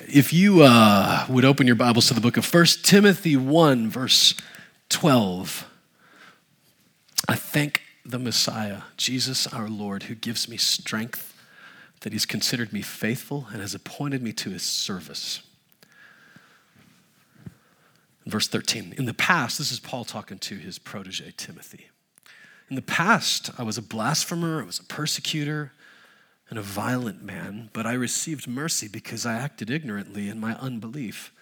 If you uh, would open your Bibles to the book of 1 Timothy 1, verse 12. I thank the Messiah, Jesus our Lord, who gives me strength, that he's considered me faithful and has appointed me to his service. Verse 13. In the past, this is Paul talking to his protege, Timothy. In the past, I was a blasphemer, I was a persecutor, and a violent man, but I received mercy because I acted ignorantly in my unbelief.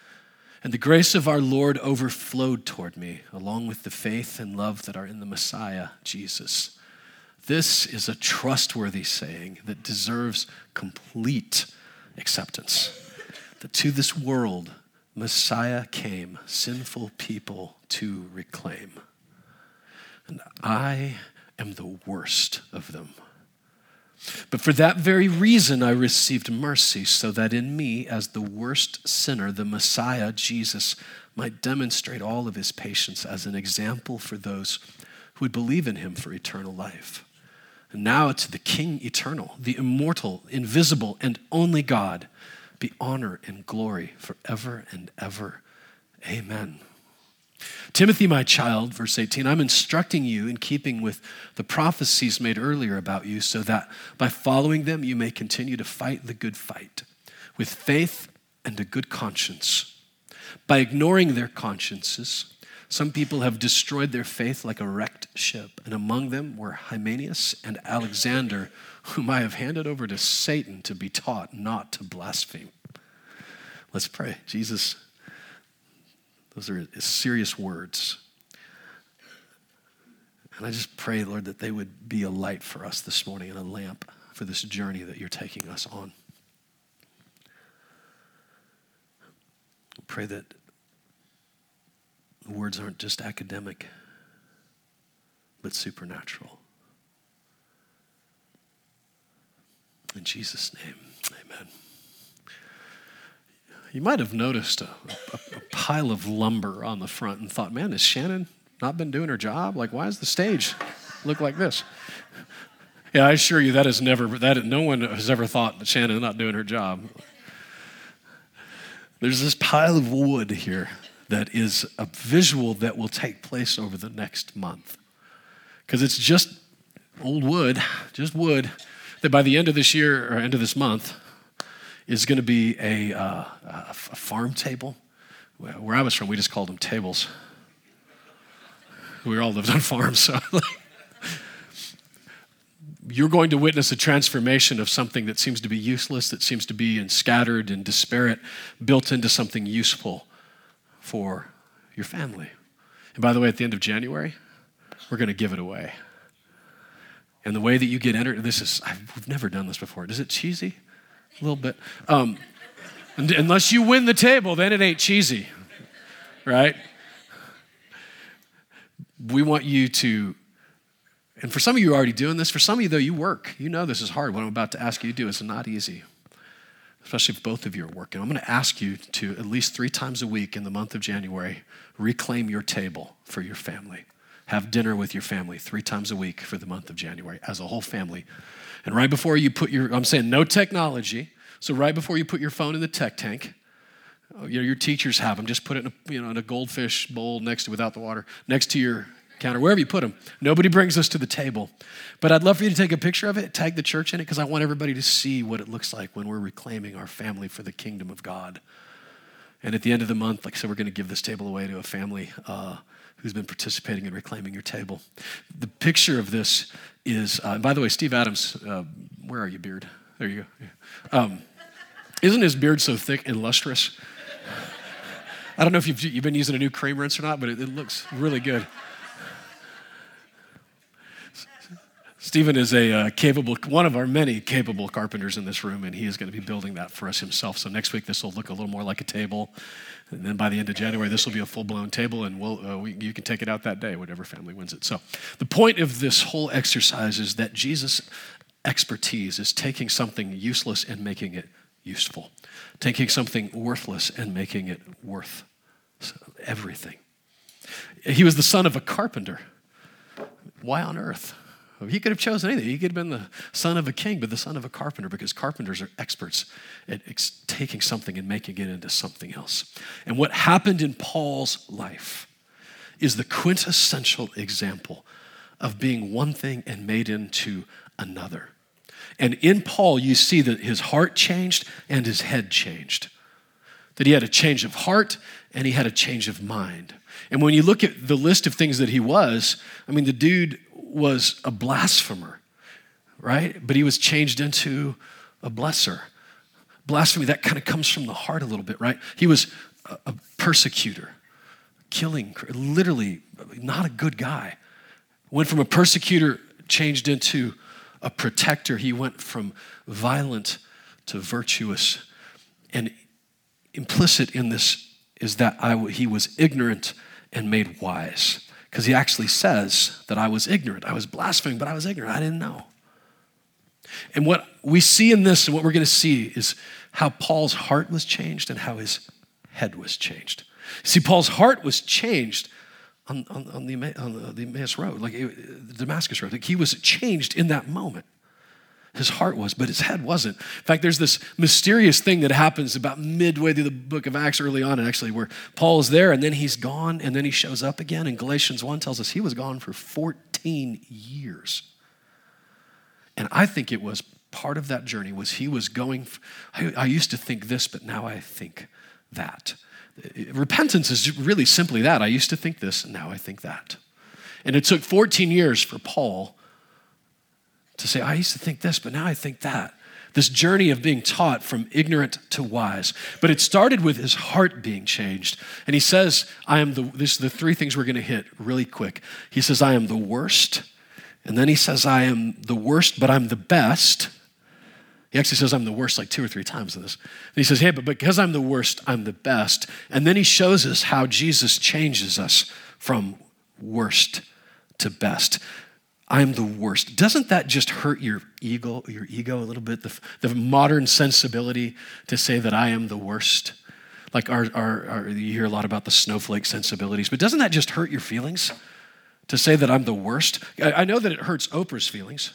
And the grace of our Lord overflowed toward me, along with the faith and love that are in the Messiah, Jesus. This is a trustworthy saying that deserves complete acceptance. That to this world, Messiah came, sinful people to reclaim. And I am the worst of them. But for that very reason, I received mercy, so that in me, as the worst sinner, the Messiah, Jesus, might demonstrate all of his patience as an example for those who would believe in him for eternal life. And now to the King eternal, the immortal, invisible, and only God, be honor and glory forever and ever. Amen. Timothy, my child, verse 18, I'm instructing you in keeping with the prophecies made earlier about you, so that by following them you may continue to fight the good fight with faith and a good conscience. By ignoring their consciences, some people have destroyed their faith like a wrecked ship, and among them were Hymenaeus and Alexander, whom I have handed over to Satan to be taught not to blaspheme. Let's pray. Jesus, those are serious words. And I just pray, Lord, that they would be a light for us this morning and a lamp for this journey that you're taking us on. Pray that the words aren't just academic, but supernatural. In Jesus' name, amen. You might have noticed a, a, a, pile of lumber on the front and thought, man, has Shannon not been doing her job? Like, why does the stage look like this? Yeah, I assure you that is never, that no one has ever thought that Shannon not doing her job. There's this pile of wood here that is a visual that will take place over the next month. Because it's just old wood, just wood, that by the end of this year or end of this month, is going to be a, uh, a farm table. Where I was from, we just called them tables. We all lived on farms, so. You're going to witness a transformation of something that seems to be useless, that seems to be in scattered and disparate, built into something useful for your family. And by the way, at the end of January, we're going to give it away. And the way that you get entered, this is, I've never done this before. Is it cheesy? A little bit. Um, unless you win the table, then it ain't cheesy, right? We want you to, and for some of you are already doing this. For some of you, though, you work. You know this is hard. What I'm about to ask you to do is not easy, especially if both of you are working. I'm going to ask you to, at least three times a week in the month of January, reclaim your table for your family. Have dinner with your family three times a week for the month of January as a whole family and right before you put your, I'm saying no technology. So right before you put your phone in the tech tank, uh, you know, your teachers have them. Just put it in a, you know, in a goldfish bowl next to, without the water, next to your counter, wherever you put them. Nobody brings us to the table. But I'd love for you to take a picture of it, tag the church in it, because I want everybody to see what it looks like when we're reclaiming our family for the kingdom of God. And at the end of the month, like I said, we're going to give this table away to a family uh, who's been participating in reclaiming your table. The picture of this is, uh, by the way, Steve Adams, uh, where are you, beard? There you go. Um, isn't his beard so thick and lustrous? I don't know if you've, you've been using a new cream rinse or not, but it, it looks really good. Stephen is a uh, capable, one of our many capable carpenters in this room, and he is going to be building that for us himself. So next week, this will look a little more like a table. And then by the end of January, this will be a full blown table, and we'll, uh, we, you can take it out that day, whatever family wins it. So the point of this whole exercise is that Jesus' expertise is taking something useless and making it useful, taking something worthless and making it worth everything. He was the son of a carpenter. Why on earth? He could have chosen anything. He could have been the son of a king, but the son of a carpenter, because carpenters are experts at ex- taking something and making it into something else. And what happened in Paul's life is the quintessential example of being one thing and made into another. And in Paul, you see that his heart changed and his head changed. That he had a change of heart and he had a change of mind. And when you look at the list of things that he was, I mean, the dude was a blasphemer, right? But he was changed into a blesser. Blasphemy, that kind of comes from the heart a little bit, right? He was a persecutor, killing, literally not a good guy. Went from a persecutor, changed into a protector. He went from violent to virtuous. And implicit in this is that I, he was ignorant and made wise. Because he actually says that I was ignorant. I was blaspheming, but I was ignorant. I didn't know. And what we see in this and what we're going to see is how Paul's heart was changed and how his head was changed. See, Paul's heart was changed on, on, on the, on the Emmaus Road, like eh, the Damascus Road. Like he was changed in that moment. His heart was, but his head wasn't. In fact, there's this mysterious thing that happens about midway through the book of Acts, early on, and actually, where Paul is there and then he's gone and then he shows up again. And Galatians 1 tells us he was gone for 14 years. And I think it was part of that journey was he was going, I, I used to think this, but now I think that. Repentance is really simply that. I used to think this, and now I think that. And it took 14 years for Paul to say, I used to think this, but now I think that. This journey of being taught from ignorant to wise. But it started with his heart being changed. And he says, I am the, this the three things we're going to hit really quick. He says, I am the worst. And then he says, I am the worst, but I'm the best. He actually says, I'm the worst like two or three times in this. And he says, Hey, but because I'm the worst, I'm the best. And then he shows us how Jesus changes us from worst to best. I'm the worst. Doesn't that just hurt your ego, your ego a little bit? The, the modern sensibility to say that I am the worst. Like our, our, our, you hear a lot about the snowflake sensibilities, but doesn't that just hurt your feelings to say that I'm the worst? I, I know that it hurts Oprah's feelings.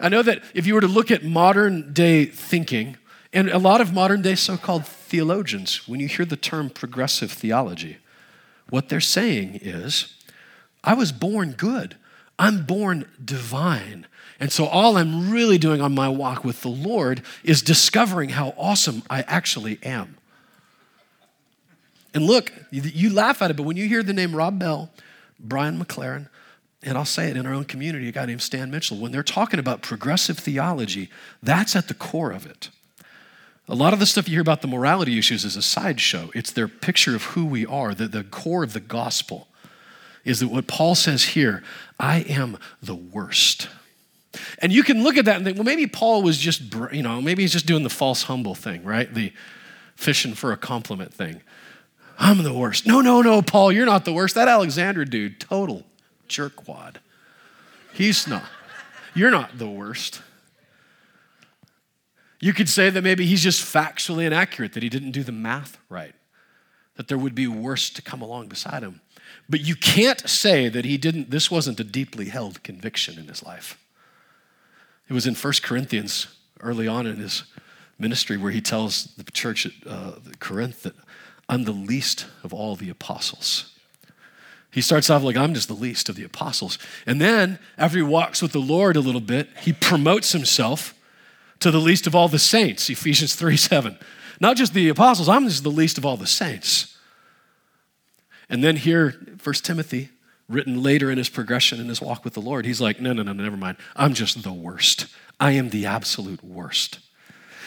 I know that if you were to look at modern day thinking, and a lot of modern day so called theologians, when you hear the term progressive theology, what they're saying is I was born good. I'm born divine. And so all I'm really doing on my walk with the Lord is discovering how awesome I actually am. And look, you laugh at it, but when you hear the name Rob Bell, Brian McLaren, and I'll say it in our own community, a guy named Stan Mitchell, when they're talking about progressive theology, that's at the core of it. A lot of the stuff you hear about the morality issues is a sideshow. It's their picture of who we are, the, the core of the gospel is that what Paul says here, I am the worst. And you can look at that and think, well, maybe Paul was just, you know, maybe he's just doing the false humble thing, right? The fishing for a compliment thing. I'm the worst. No, no, no, Paul, you're not the worst. That Alexander dude, total jerkwad. He's not. You're not the worst. You could say that maybe he's just factually inaccurate, that he didn't do the math right, that there would be worse to come along beside him. But you can't say that he didn't, this wasn't a deeply held conviction in his life. It was in 1 Corinthians, early on in his ministry, where he tells the church at uh, Corinth that I'm the least of all the apostles. He starts off like, I'm just the least of the apostles. And then, after he walks with the Lord a little bit, he promotes himself to the least of all the saints, Ephesians 3 7. Not just the apostles, I'm just the least of all the saints. And then here, 1 Timothy, written later in his progression in his walk with the Lord, he's like, no, no, no, never mind. I'm just the worst. I am the absolute worst.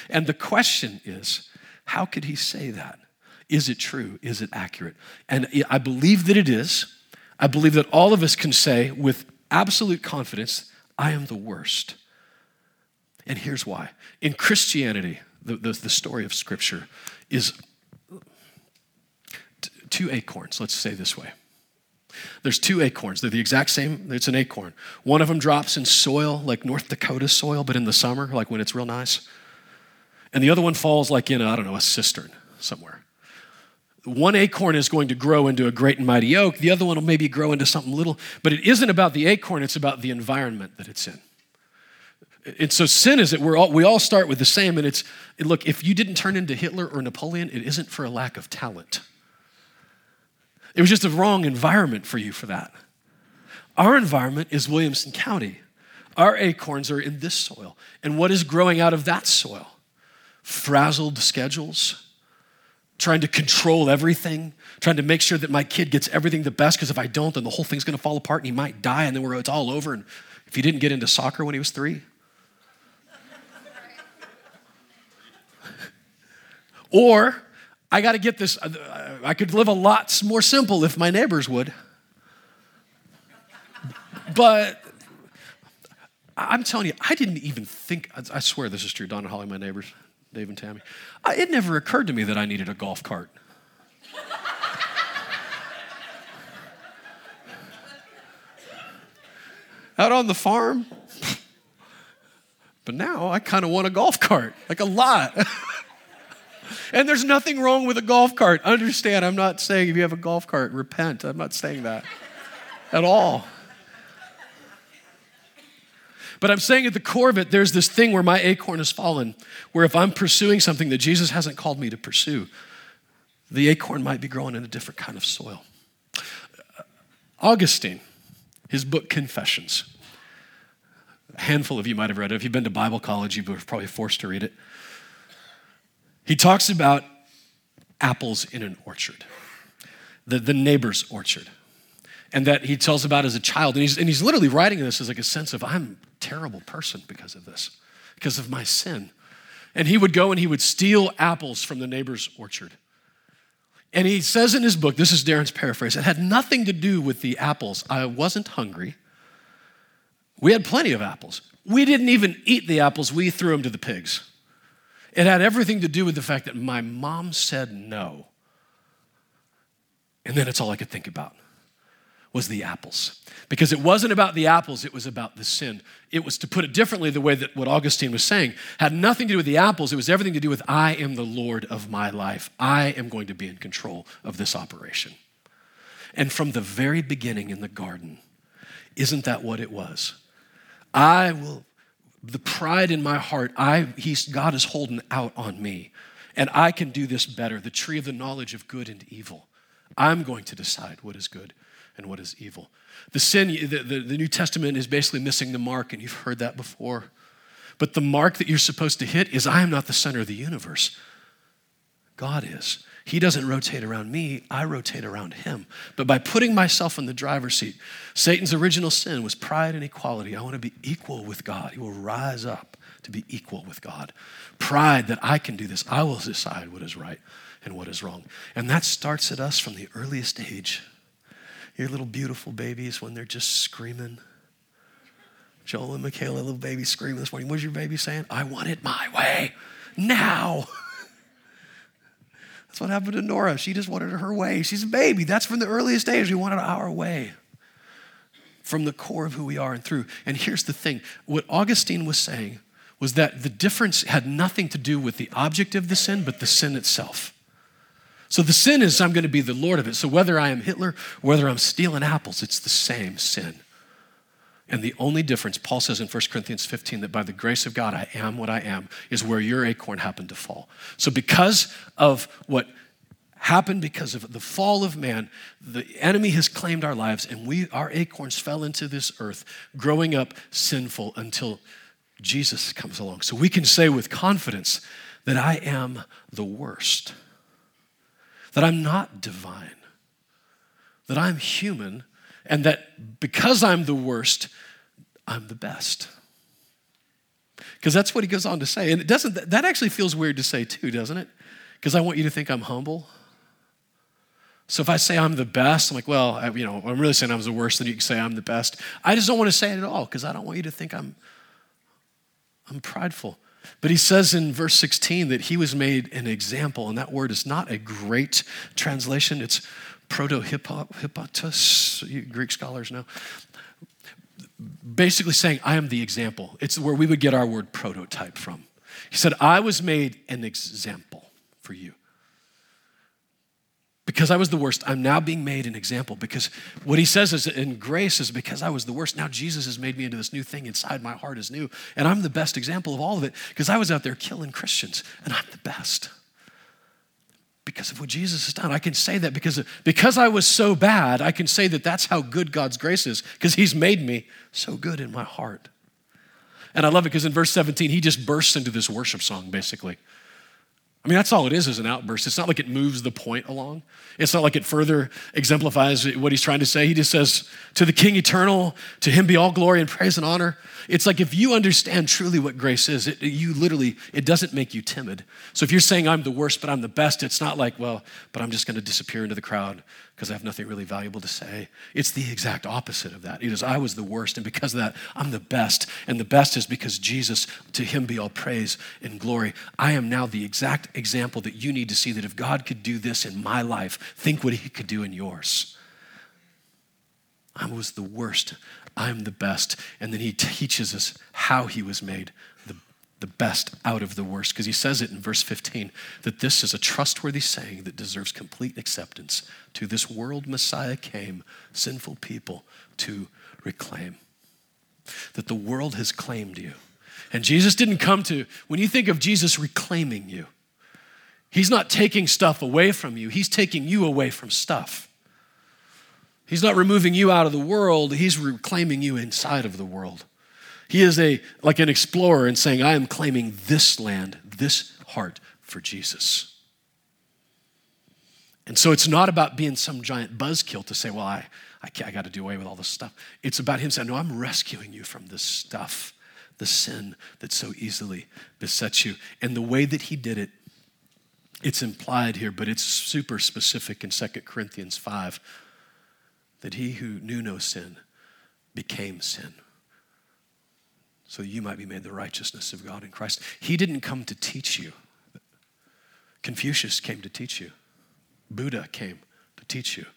And the question is, how could he say that? Is it true? Is it accurate? And I believe that it is. I believe that all of us can say with absolute confidence, I am the worst. And here's why. In Christianity, the, the, the story of Scripture is two acorns, let's say this way. There's two acorns. They're the exact same. It's an acorn. One of them drops in soil, like North Dakota soil, but in the summer, like when it's real nice. And the other one falls like in, I don't know, a cistern somewhere. One acorn is going to grow into a great and mighty oak, the other one will maybe grow into something little, but it isn't about the acorn, it's about the environment that it's in. And so sin is that we're all, we all start with the same, and it's look, if you didn't turn into Hitler or Napoleon, it isn't for a lack of talent. It was just a wrong environment for you for that. Our environment is Williamson County. Our acorns are in this soil. And what is growing out of that soil? Frazzled schedules, trying to control everything, trying to make sure that my kid gets everything the best, because if I don't, then the whole thing's gonna fall apart and he might die, and then it's all over. And if he didn't get into soccer when he was three, or I got to get this, uh, I could live a lot more simple if my neighbors would. But I'm telling you, I didn't even think, I swear this is true, Don and Holly, my neighbors, Dave and Tammy. It never occurred to me that I needed a golf cart. Out on the farm. But now I kind of want a golf cart, like a lot. and there's nothing wrong with a golf cart. Understand, I'm not saying if you have a golf cart, repent. I'm not saying that at all. But I'm saying at the core of it, there's this thing where my acorn has fallen, where if I'm pursuing something that Jesus hasn't called me to pursue, the acorn might be growing in a different kind of soil. Augustine, his book Confessions. A handful of you might have read it. If you've been to Bible college, you were probably forced to read it. He talks about apples in an orchard, the, the neighbor's orchard and that he tells about as a child. And he's, and he's literally writing this as like a sense of, I'm a terrible person because of this, because of my sin. And he would go and he would steal apples from the neighbor's orchard. And he says in his book, this is Darren's paraphrase, it had nothing to do with the apples. I wasn't hungry. We had plenty of apples. We didn't even eat the apples, we threw them to the pigs. It had everything to do with the fact that my mom said no. And then it's all I could think about was the apples. Because it wasn't about the apples, it was about the sin. It was, to put it differently, the way that what Augustine was saying, had nothing to do with the apples, it was everything to do with I am the Lord of my life. I am going to be in control of this operation. And from the very beginning in the garden, isn't that what it was? I will, the pride in my heart, I, he's, God is holding out on me. And I can do this better. The tree of the knowledge of good and evil. I'm going to decide what is good and what is evil. The sin, the, the, the, New Testament is basically missing the mark, and you've heard that before. But the mark that you're supposed to hit is I am not the center of the universe. God is. He doesn't rotate around me, I rotate around him. But by putting myself in the driver's seat, Satan's original sin was pride and equality. I want to be equal with God. He will rise up to be equal with God. Pride that I can do this, I will decide what is right and what is wrong. And that starts at us from the earliest age your little beautiful babies when they're just screaming. Joel and Michaela, little baby screaming this morning. What's your baby saying? I want it my way now. That's what happened to Nora. She just wanted her way. She's a baby. That's from the earliest days. We wanted our way from the core of who we are and through. And here's the thing what Augustine was saying was that the difference had nothing to do with the object of the sin, but the sin itself. So the sin is I'm going to be the Lord of it. So whether I am Hitler, whether I'm stealing apples, it's the same sin. And the only difference, Paul says in 1 Corinthians 15, that by the grace of God I am what I am, is where your acorn happened to fall. So because of what happened because of the fall of man, the enemy has claimed our lives, and we our acorns fell into this earth, growing up sinful until Jesus comes along. So we can say with confidence that I am the worst that I'm not divine, that I'm human, and that because I'm the worst, I'm the best. Because that's what he goes on to say. And it doesn't, that actually feels weird to say too, doesn't it? Because I want you to think I'm humble. So if I say I'm the best, I'm like, well, I, you know, I'm really saying I'm the worst, then you can say I'm the best. I just don't want to say it at all because I don't want you to think I'm, I'm prideful. But he says in verse 16 that he was made an example, and that word is not a great translation. It's proto hippotus, Greek scholars know. Basically saying, I am the example. It's where we would get our word prototype from. He said, I was made an example for you. because I was the worst, I'm now being made an example. Because what he says is in grace is because I was the worst. Now Jesus has made me into this new thing inside my heart is new. And I'm the best example of all of it because I was out there killing Christians and I'm the best. Because of what Jesus has done. I can say that because, because I was so bad, I can say that that's how good God's grace is because he's made me so good in my heart. And I love it because in verse 17, he just bursts into this worship song, basically. I mean, that's all it is, is an outburst. It's not like it moves the point along. It's not like it further exemplifies what he's trying to say. He just says, To the King eternal, to him be all glory and praise and honor. It's like if you understand truly what grace is, it, you literally, it doesn't make you timid. So if you're saying, I'm the worst, but I'm the best, it's not like, well, but I'm just going to disappear into the crowd because I have nothing really valuable to say. It's the exact opposite of that. It is, I was the worst, and because of that, I'm the best. And the best is because Jesus, to him be all praise and glory. I am now the exact example that you need to see that if God could do this in my life, think what he could do in yours. I was the worst. I'm the best. And then he teaches us how he was made the best out of the worst. Because he says it in verse 15 that this is a trustworthy saying that deserves complete acceptance. To this world, Messiah came, sinful people to reclaim. That the world has claimed you. And Jesus didn't come to, when you think of Jesus reclaiming you, he's not taking stuff away from you, he's taking you away from stuff. He's not removing you out of the world, he's reclaiming you inside of the world. He is a like an explorer and saying, I am claiming this land, this heart for Jesus. And so it's not about being some giant buzzkill to say, well, I, I, I got to do away with all this stuff. It's about him saying, no, I'm rescuing you from this stuff, the sin that so easily besets you. And the way that he did it, it's implied here, but it's super specific in 2 Corinthians 5 that he who knew no sin became sin so you might be made the righteousness of God in Christ. He didn't come to teach you. Confucius came to teach you. Buddha came to teach you.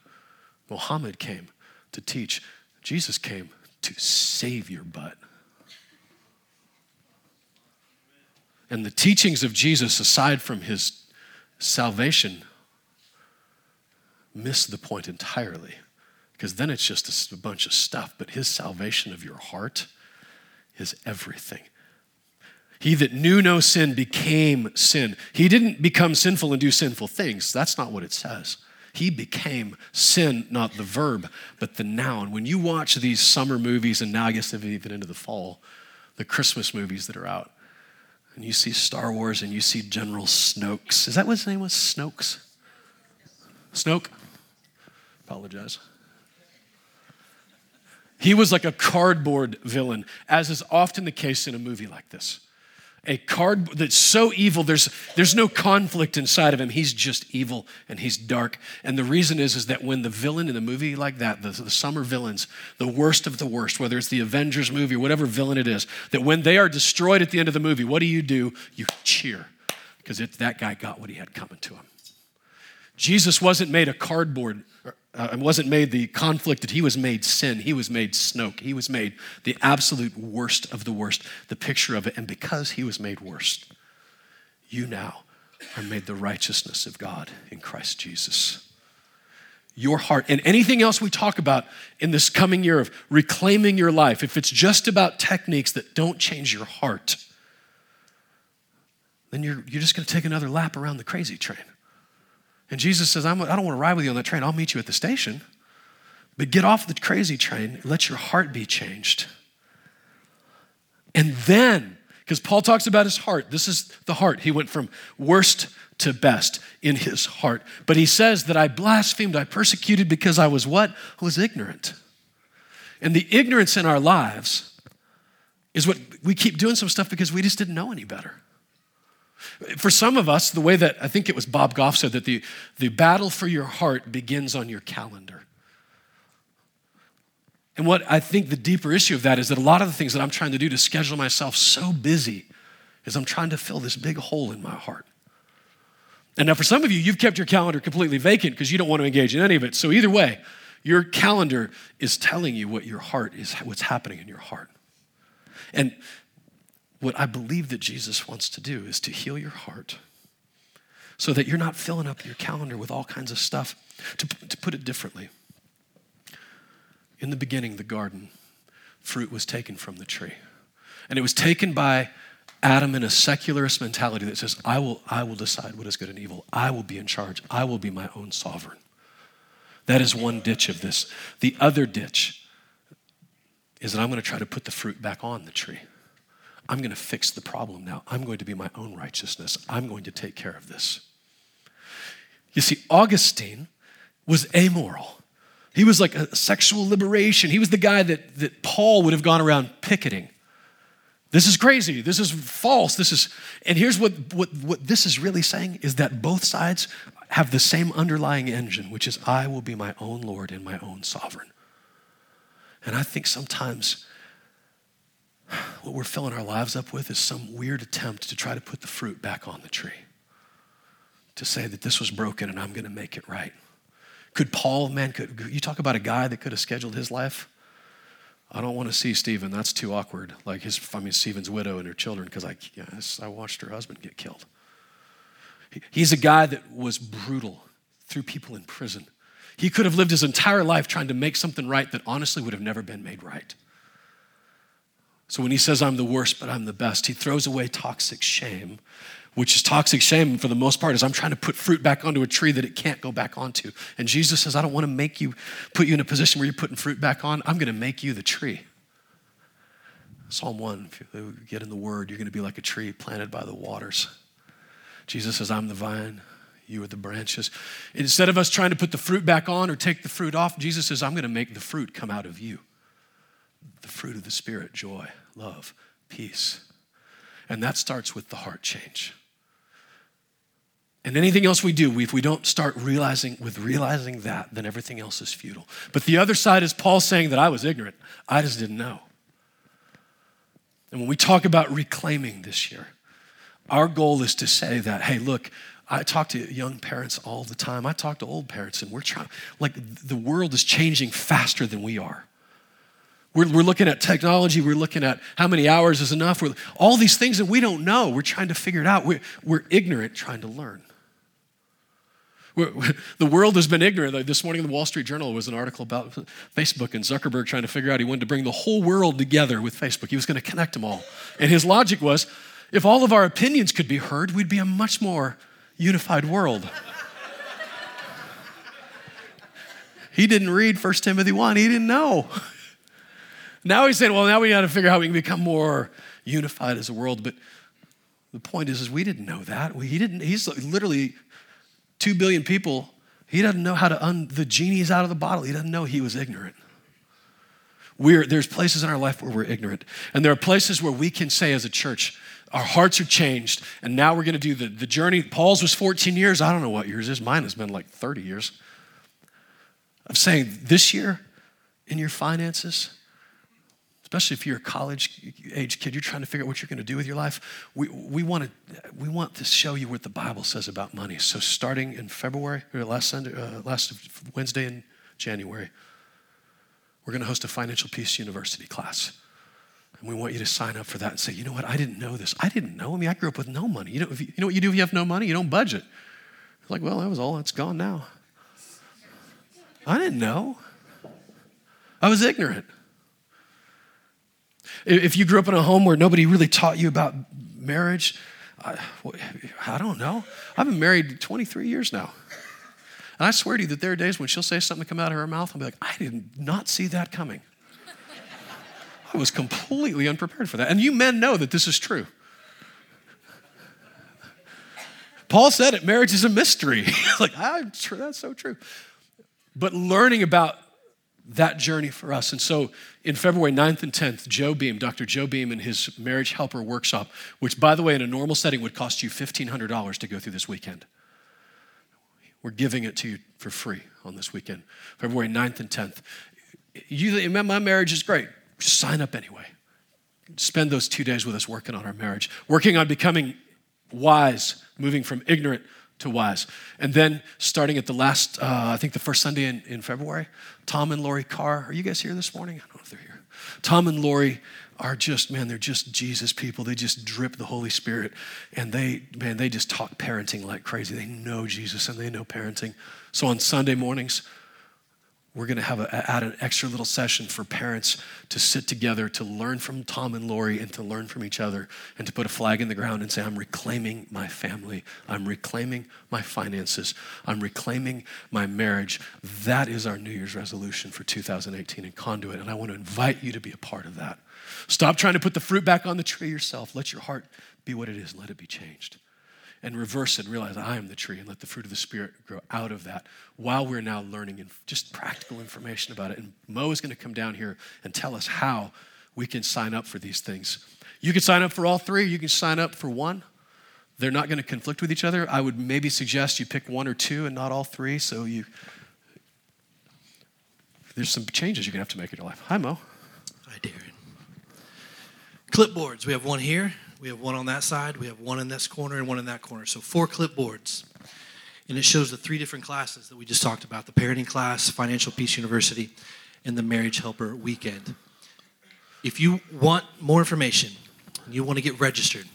Muhammad came to teach. Jesus came to save your butt. And the teachings of Jesus, aside from his salvation, miss the point entirely. Because then it's just a bunch of stuff. But his salvation of your heart, is everything. He that knew no sin became sin. He didn't become sinful and do sinful things. That's not what it says. He became sin, not the verb, but the noun. When you watch these summer movies, and now I guess even into the fall, the Christmas movies that are out, and you see Star Wars and you see General Snokes. Is that what his name was? Snokes? Snoke? Apologize. He was like a cardboard villain, as is often the case in a movie like this. A card that's so evil, there's, there's no conflict inside of him. He's just evil and he's dark. And the reason is, is that when the villain in a movie like that, the, the summer villains, the worst of the worst, whether it's the Avengers movie or whatever villain it is, that when they are destroyed at the end of the movie, what do you do? You cheer because that guy got what he had coming to him. Jesus wasn't made a cardboard uh, wasn't made the conflict that he was made sin. He was made Snoke. He was made the absolute worst of the worst, the picture of it. And because he was made worst, you now are made the righteousness of God in Christ Jesus. Your heart, and anything else we talk about in this coming year of reclaiming your life, if it's just about techniques that don't change your heart, then you're, you're just going to take another lap around the crazy train. And Jesus says, I'm, I don't want to ride with you on that train. I'll meet you at the station. But get off the crazy train. Let your heart be changed. And then, because Paul talks about his heart, this is the heart. He went from worst to best in his heart. But he says that I blasphemed, I persecuted because I was what? I was ignorant. And the ignorance in our lives is what we keep doing some stuff because we just didn't know any better. For some of us, the way that I think it was Bob Goff said that the, the battle for your heart begins on your calendar. And what I think the deeper issue of that is that a lot of the things that I'm trying to do to schedule myself so busy is I'm trying to fill this big hole in my heart. And now, for some of you, you've kept your calendar completely vacant because you don't want to engage in any of it. So, either way, your calendar is telling you what your heart is, what's happening in your heart. And what I believe that Jesus wants to do is to heal your heart so that you're not filling up your calendar with all kinds of stuff. To, to put it differently, in the beginning, the garden, fruit was taken from the tree. And it was taken by Adam in a secularist mentality that says, I will, I will decide what is good and evil. I will be in charge. I will be my own sovereign. That is one ditch of this. The other ditch is that I'm going to try to put the fruit back on the tree. I'm going to fix the problem now. I'm going to be my own righteousness. I'm going to take care of this. You see, Augustine was amoral. He was like a sexual liberation. He was the guy that, that Paul would have gone around picketing. This is crazy. This is false. This is, and here's what, what, what this is really saying is that both sides have the same underlying engine, which is I will be my own Lord and my own sovereign. And I think sometimes what we're filling our lives up with is some weird attempt to try to put the fruit back on the tree, to say that this was broken and I'm going to make it right. Could Paul, man, could you talk about a guy that could have scheduled his life? I don't want to see Stephen. That's too awkward. Like his, I mean, Stephen's widow and her children, because I, yes, I watched her husband get killed. He's a guy that was brutal, threw people in prison. He could have lived his entire life trying to make something right that honestly would have never been made right. So when he says, I'm the worst, but I'm the best, he throws away toxic shame which is toxic shame for the most part, is I'm trying to put fruit back onto a tree that it can't go back onto. And Jesus says, I don't want to make you, put you in a position where you're putting fruit back on. I'm going to make you the tree. Psalm 1, if you get in the word, you're going to be like a tree planted by the waters. Jesus says, I'm the vine, you are the branches. Instead of us trying to put the fruit back on or take the fruit off, Jesus says, I'm going to make the fruit come out of you. The fruit of the Spirit joy, love, peace. And that starts with the heart change. And anything else we do, if we don't start realizing with realizing that, then everything else is futile. But the other side is Paul saying that I was ignorant. I just didn't know. And when we talk about reclaiming this year, our goal is to say that, hey, look, I talk to young parents all the time. I talk to old parents, and we're trying, like, the world is changing faster than we are. We're, we're looking at technology. We're looking at how many hours is enough. We're, all these things that we don't know, we're trying to figure it out. We're, we're ignorant trying to learn the world has been ignorant. This morning in the Wall Street Journal was an article about Facebook and Zuckerberg trying to figure out he wanted to bring the whole world together with Facebook. He was going to connect them all. And his logic was if all of our opinions could be heard, we'd be a much more unified world. he didn't read 1 Timothy 1, he didn't know. Now he's saying, well, now we got to figure out how we can become more unified as a world. But the point is, is we didn't know that. he didn't, he's literally 2 billion people, he doesn't know how to un, the genie's out of the bottle. He doesn't know he was ignorant. We're, there's places in our life where we're ignorant. And there are places where we can say as a church, our hearts are changed, and now we're going to do the, the journey. Paul's was 14 years. I don't know what yours is. Mine has been like 30 years. I'm saying this year in your finances, especially if you're a college age kid, you're trying to figure out what you're going to do with your life. We, we, want to, we want to show you what the Bible says about money. So, starting in February, or last, Sunday, uh, last Wednesday in January, we're going to host a Financial Peace University class. And we want you to sign up for that and say, you know what, I didn't know this. I didn't know. I mean, I grew up with no money. You know, you, you know what you do if you have no money? You don't budget. It's like, well, that was all. It's gone now. I didn't know. I was ignorant. If you grew up in a home where nobody really taught you about marriage, I, I don't know. I've been married 23 years now. And I swear to you that there are days when she'll say something come out of her mouth, I'll be like, I did not see that coming. I was completely unprepared for that. And you men know that this is true. Paul said it marriage is a mystery. like, I'm sure that's so true. But learning about that journey for us. And so in February 9th and 10th, Joe Beam, Dr. Joe Beam, and his marriage helper workshop, which, by the way, in a normal setting would cost you $1,500 to go through this weekend. We're giving it to you for free on this weekend, February 9th and 10th. You, my marriage is great. Sign up anyway. Spend those two days with us working on our marriage, working on becoming wise, moving from ignorant to wise. And then starting at the last, uh, I think the first Sunday in, in February, Tom and Lori Carr, are you guys here this morning? I don't know if they're here. Tom and Lori are just, man, they're just Jesus people. They just drip the Holy Spirit. And they, man, they just talk parenting like crazy. They know Jesus and they know parenting. So on Sunday mornings, we're going to have a, add an extra little session for parents to sit together to learn from Tom and Lori and to learn from each other and to put a flag in the ground and say, I'm reclaiming my family. I'm reclaiming my finances. I'm reclaiming my marriage. That is our New Year's resolution for 2018 in Conduit. And I want to invite you to be a part of that. Stop trying to put the fruit back on the tree yourself. Let your heart be what it is. Let it be changed and reverse it and realize I am the tree and let the fruit of the Spirit grow out of that while we're now learning and just practical information about it. And Mo is going to come down here and tell us how we can sign up for these things. You can sign up for all three, you can sign up for one. They're not going to conflict with each other. I would maybe suggest you pick one or two and not all three. So you, there's some changes you're going to have to make in your life. Hi, Mo. Hi, Darren. Clipboards. We have one here we have one on that side, we have one in this corner, and one in that corner. So four clipboards. And it shows the three different classes that we just talked about the parenting class, Financial Peace University, and the Marriage Helper Weekend. If you want more information and you want to get registered,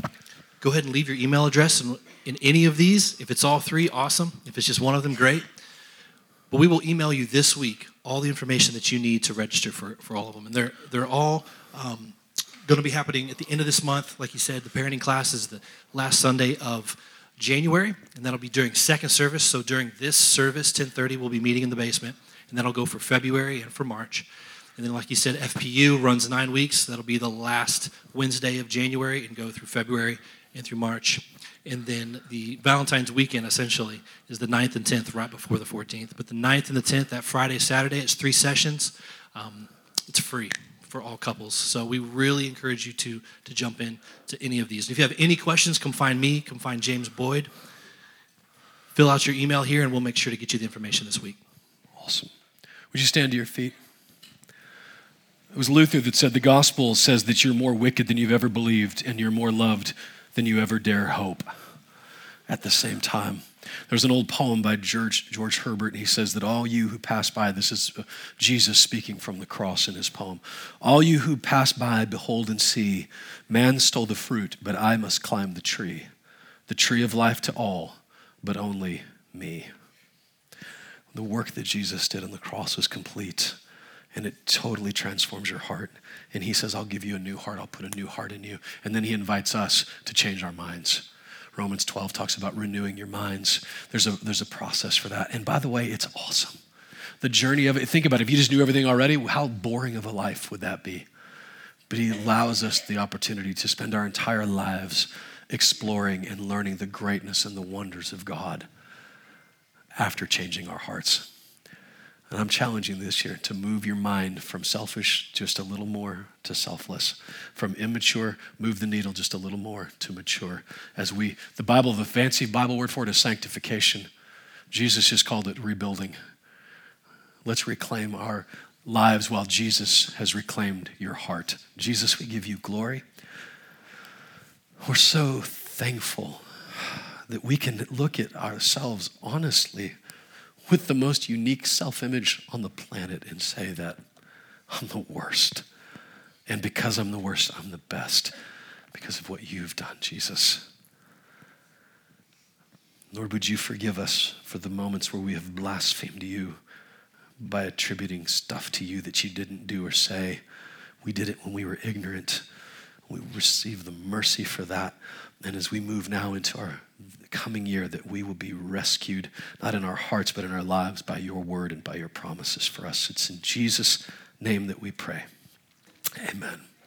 go ahead and leave your email address in, in any of these. If it's all three, awesome. If it's just one of them, great. But we will email you this week all the information that you need to register for, for all of them. And they're, they're all um, going to be happening at the end of this month. Like you said, the parenting class is the last Sunday of January, and that'll be during second service. So during this service, 10:30, we'll be meeting in the basement, and that'll go for February and for March. And then, like you said, FPU runs nine weeks. That'll be the last Wednesday of January and go through February and through March. And then the Valentine's weekend essentially is the 9th and 10th, right before the 14th. But the 9th and the 10th, that Friday, Saturday, it's three sessions. Um, it's free for all couples. So we really encourage you to, to jump in to any of these. If you have any questions, come find me, come find James Boyd. Fill out your email here, and we'll make sure to get you the information this week. Awesome. Would you stand to your feet? It was Luther that said the gospel says that you're more wicked than you've ever believed, and you're more loved than you ever dare hope at the same time. There's an old poem by George, George Herbert, he says that all you who pass by, this is uh, Jesus speaking from the cross in his poem, all you who pass by, behold and see, man stole the fruit, but I must climb the tree, the tree of life to all, but only me. The work that Jesus did on the cross was complete, and it totally transforms your heart. And he says, I'll give you a new heart, I'll put a new heart in you. And then he invites us to change our minds Romans 12 talks about renewing your minds. There's a, there's a process for that. And by the way, it's awesome. The journey of it, think about it. If you just knew everything already, how boring of a life would that be? But He allows us the opportunity to spend our entire lives exploring and learning the greatness and the wonders of God after changing our hearts. And I'm challenging this year to move your mind from selfish just a little more to selfless. From immature, move the needle just a little more to mature. As we, the Bible, the fancy Bible word for it is sanctification. Jesus just called it rebuilding. Let's reclaim our lives while Jesus has reclaimed your heart. Jesus, we give you glory. We're so thankful that we can look at ourselves honestly with the most unique self image on the planet and say that I'm the worst. And because I'm the worst, I'm the best because of what you've done, Jesus. Lord, would you forgive us for the moments where we have blasphemed you by attributing stuff to you that you didn't do or say? We did it when we were ignorant. We receive the mercy for that. And as we move now into our coming year, that we will be rescued, not in our hearts, but in our lives by your word and by your promises for us. It's in Jesus' name that we pray. Amen.